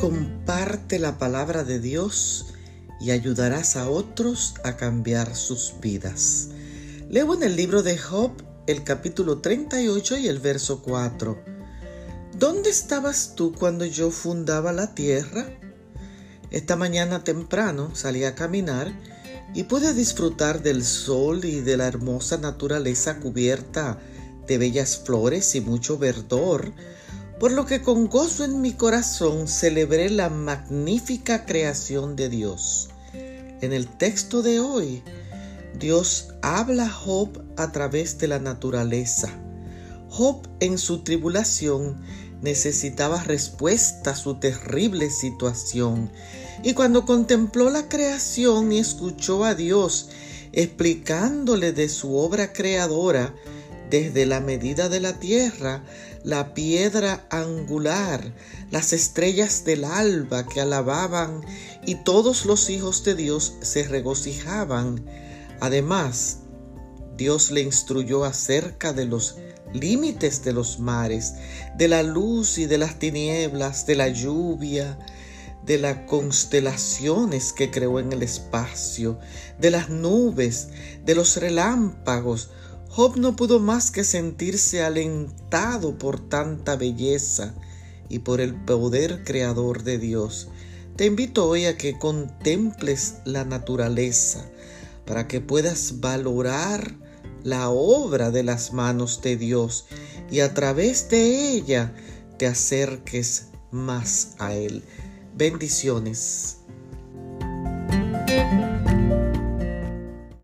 comparte la palabra de Dios y ayudarás a otros a cambiar sus vidas. Leo en el libro de Job el capítulo 38 y el verso 4. ¿Dónde estabas tú cuando yo fundaba la tierra? Esta mañana temprano salí a caminar y pude disfrutar del sol y de la hermosa naturaleza cubierta de bellas flores y mucho verdor, por lo que con gozo en mi corazón celebré la magnífica creación de Dios. En el texto de hoy, Dios habla a Job a través de la naturaleza. Job en su tribulación necesitaba respuesta a su terrible situación y cuando contempló la creación y escuchó a Dios explicándole de su obra creadora, desde la medida de la tierra, la piedra angular, las estrellas del alba que alababan y todos los hijos de Dios se regocijaban. Además, Dios le instruyó acerca de los límites de los mares, de la luz y de las tinieblas, de la lluvia, de las constelaciones que creó en el espacio, de las nubes, de los relámpagos. Job no pudo más que sentirse alentado por tanta belleza y por el poder creador de Dios. Te invito hoy a que contemples la naturaleza para que puedas valorar la obra de las manos de Dios y a través de ella te acerques más a Él. Bendiciones.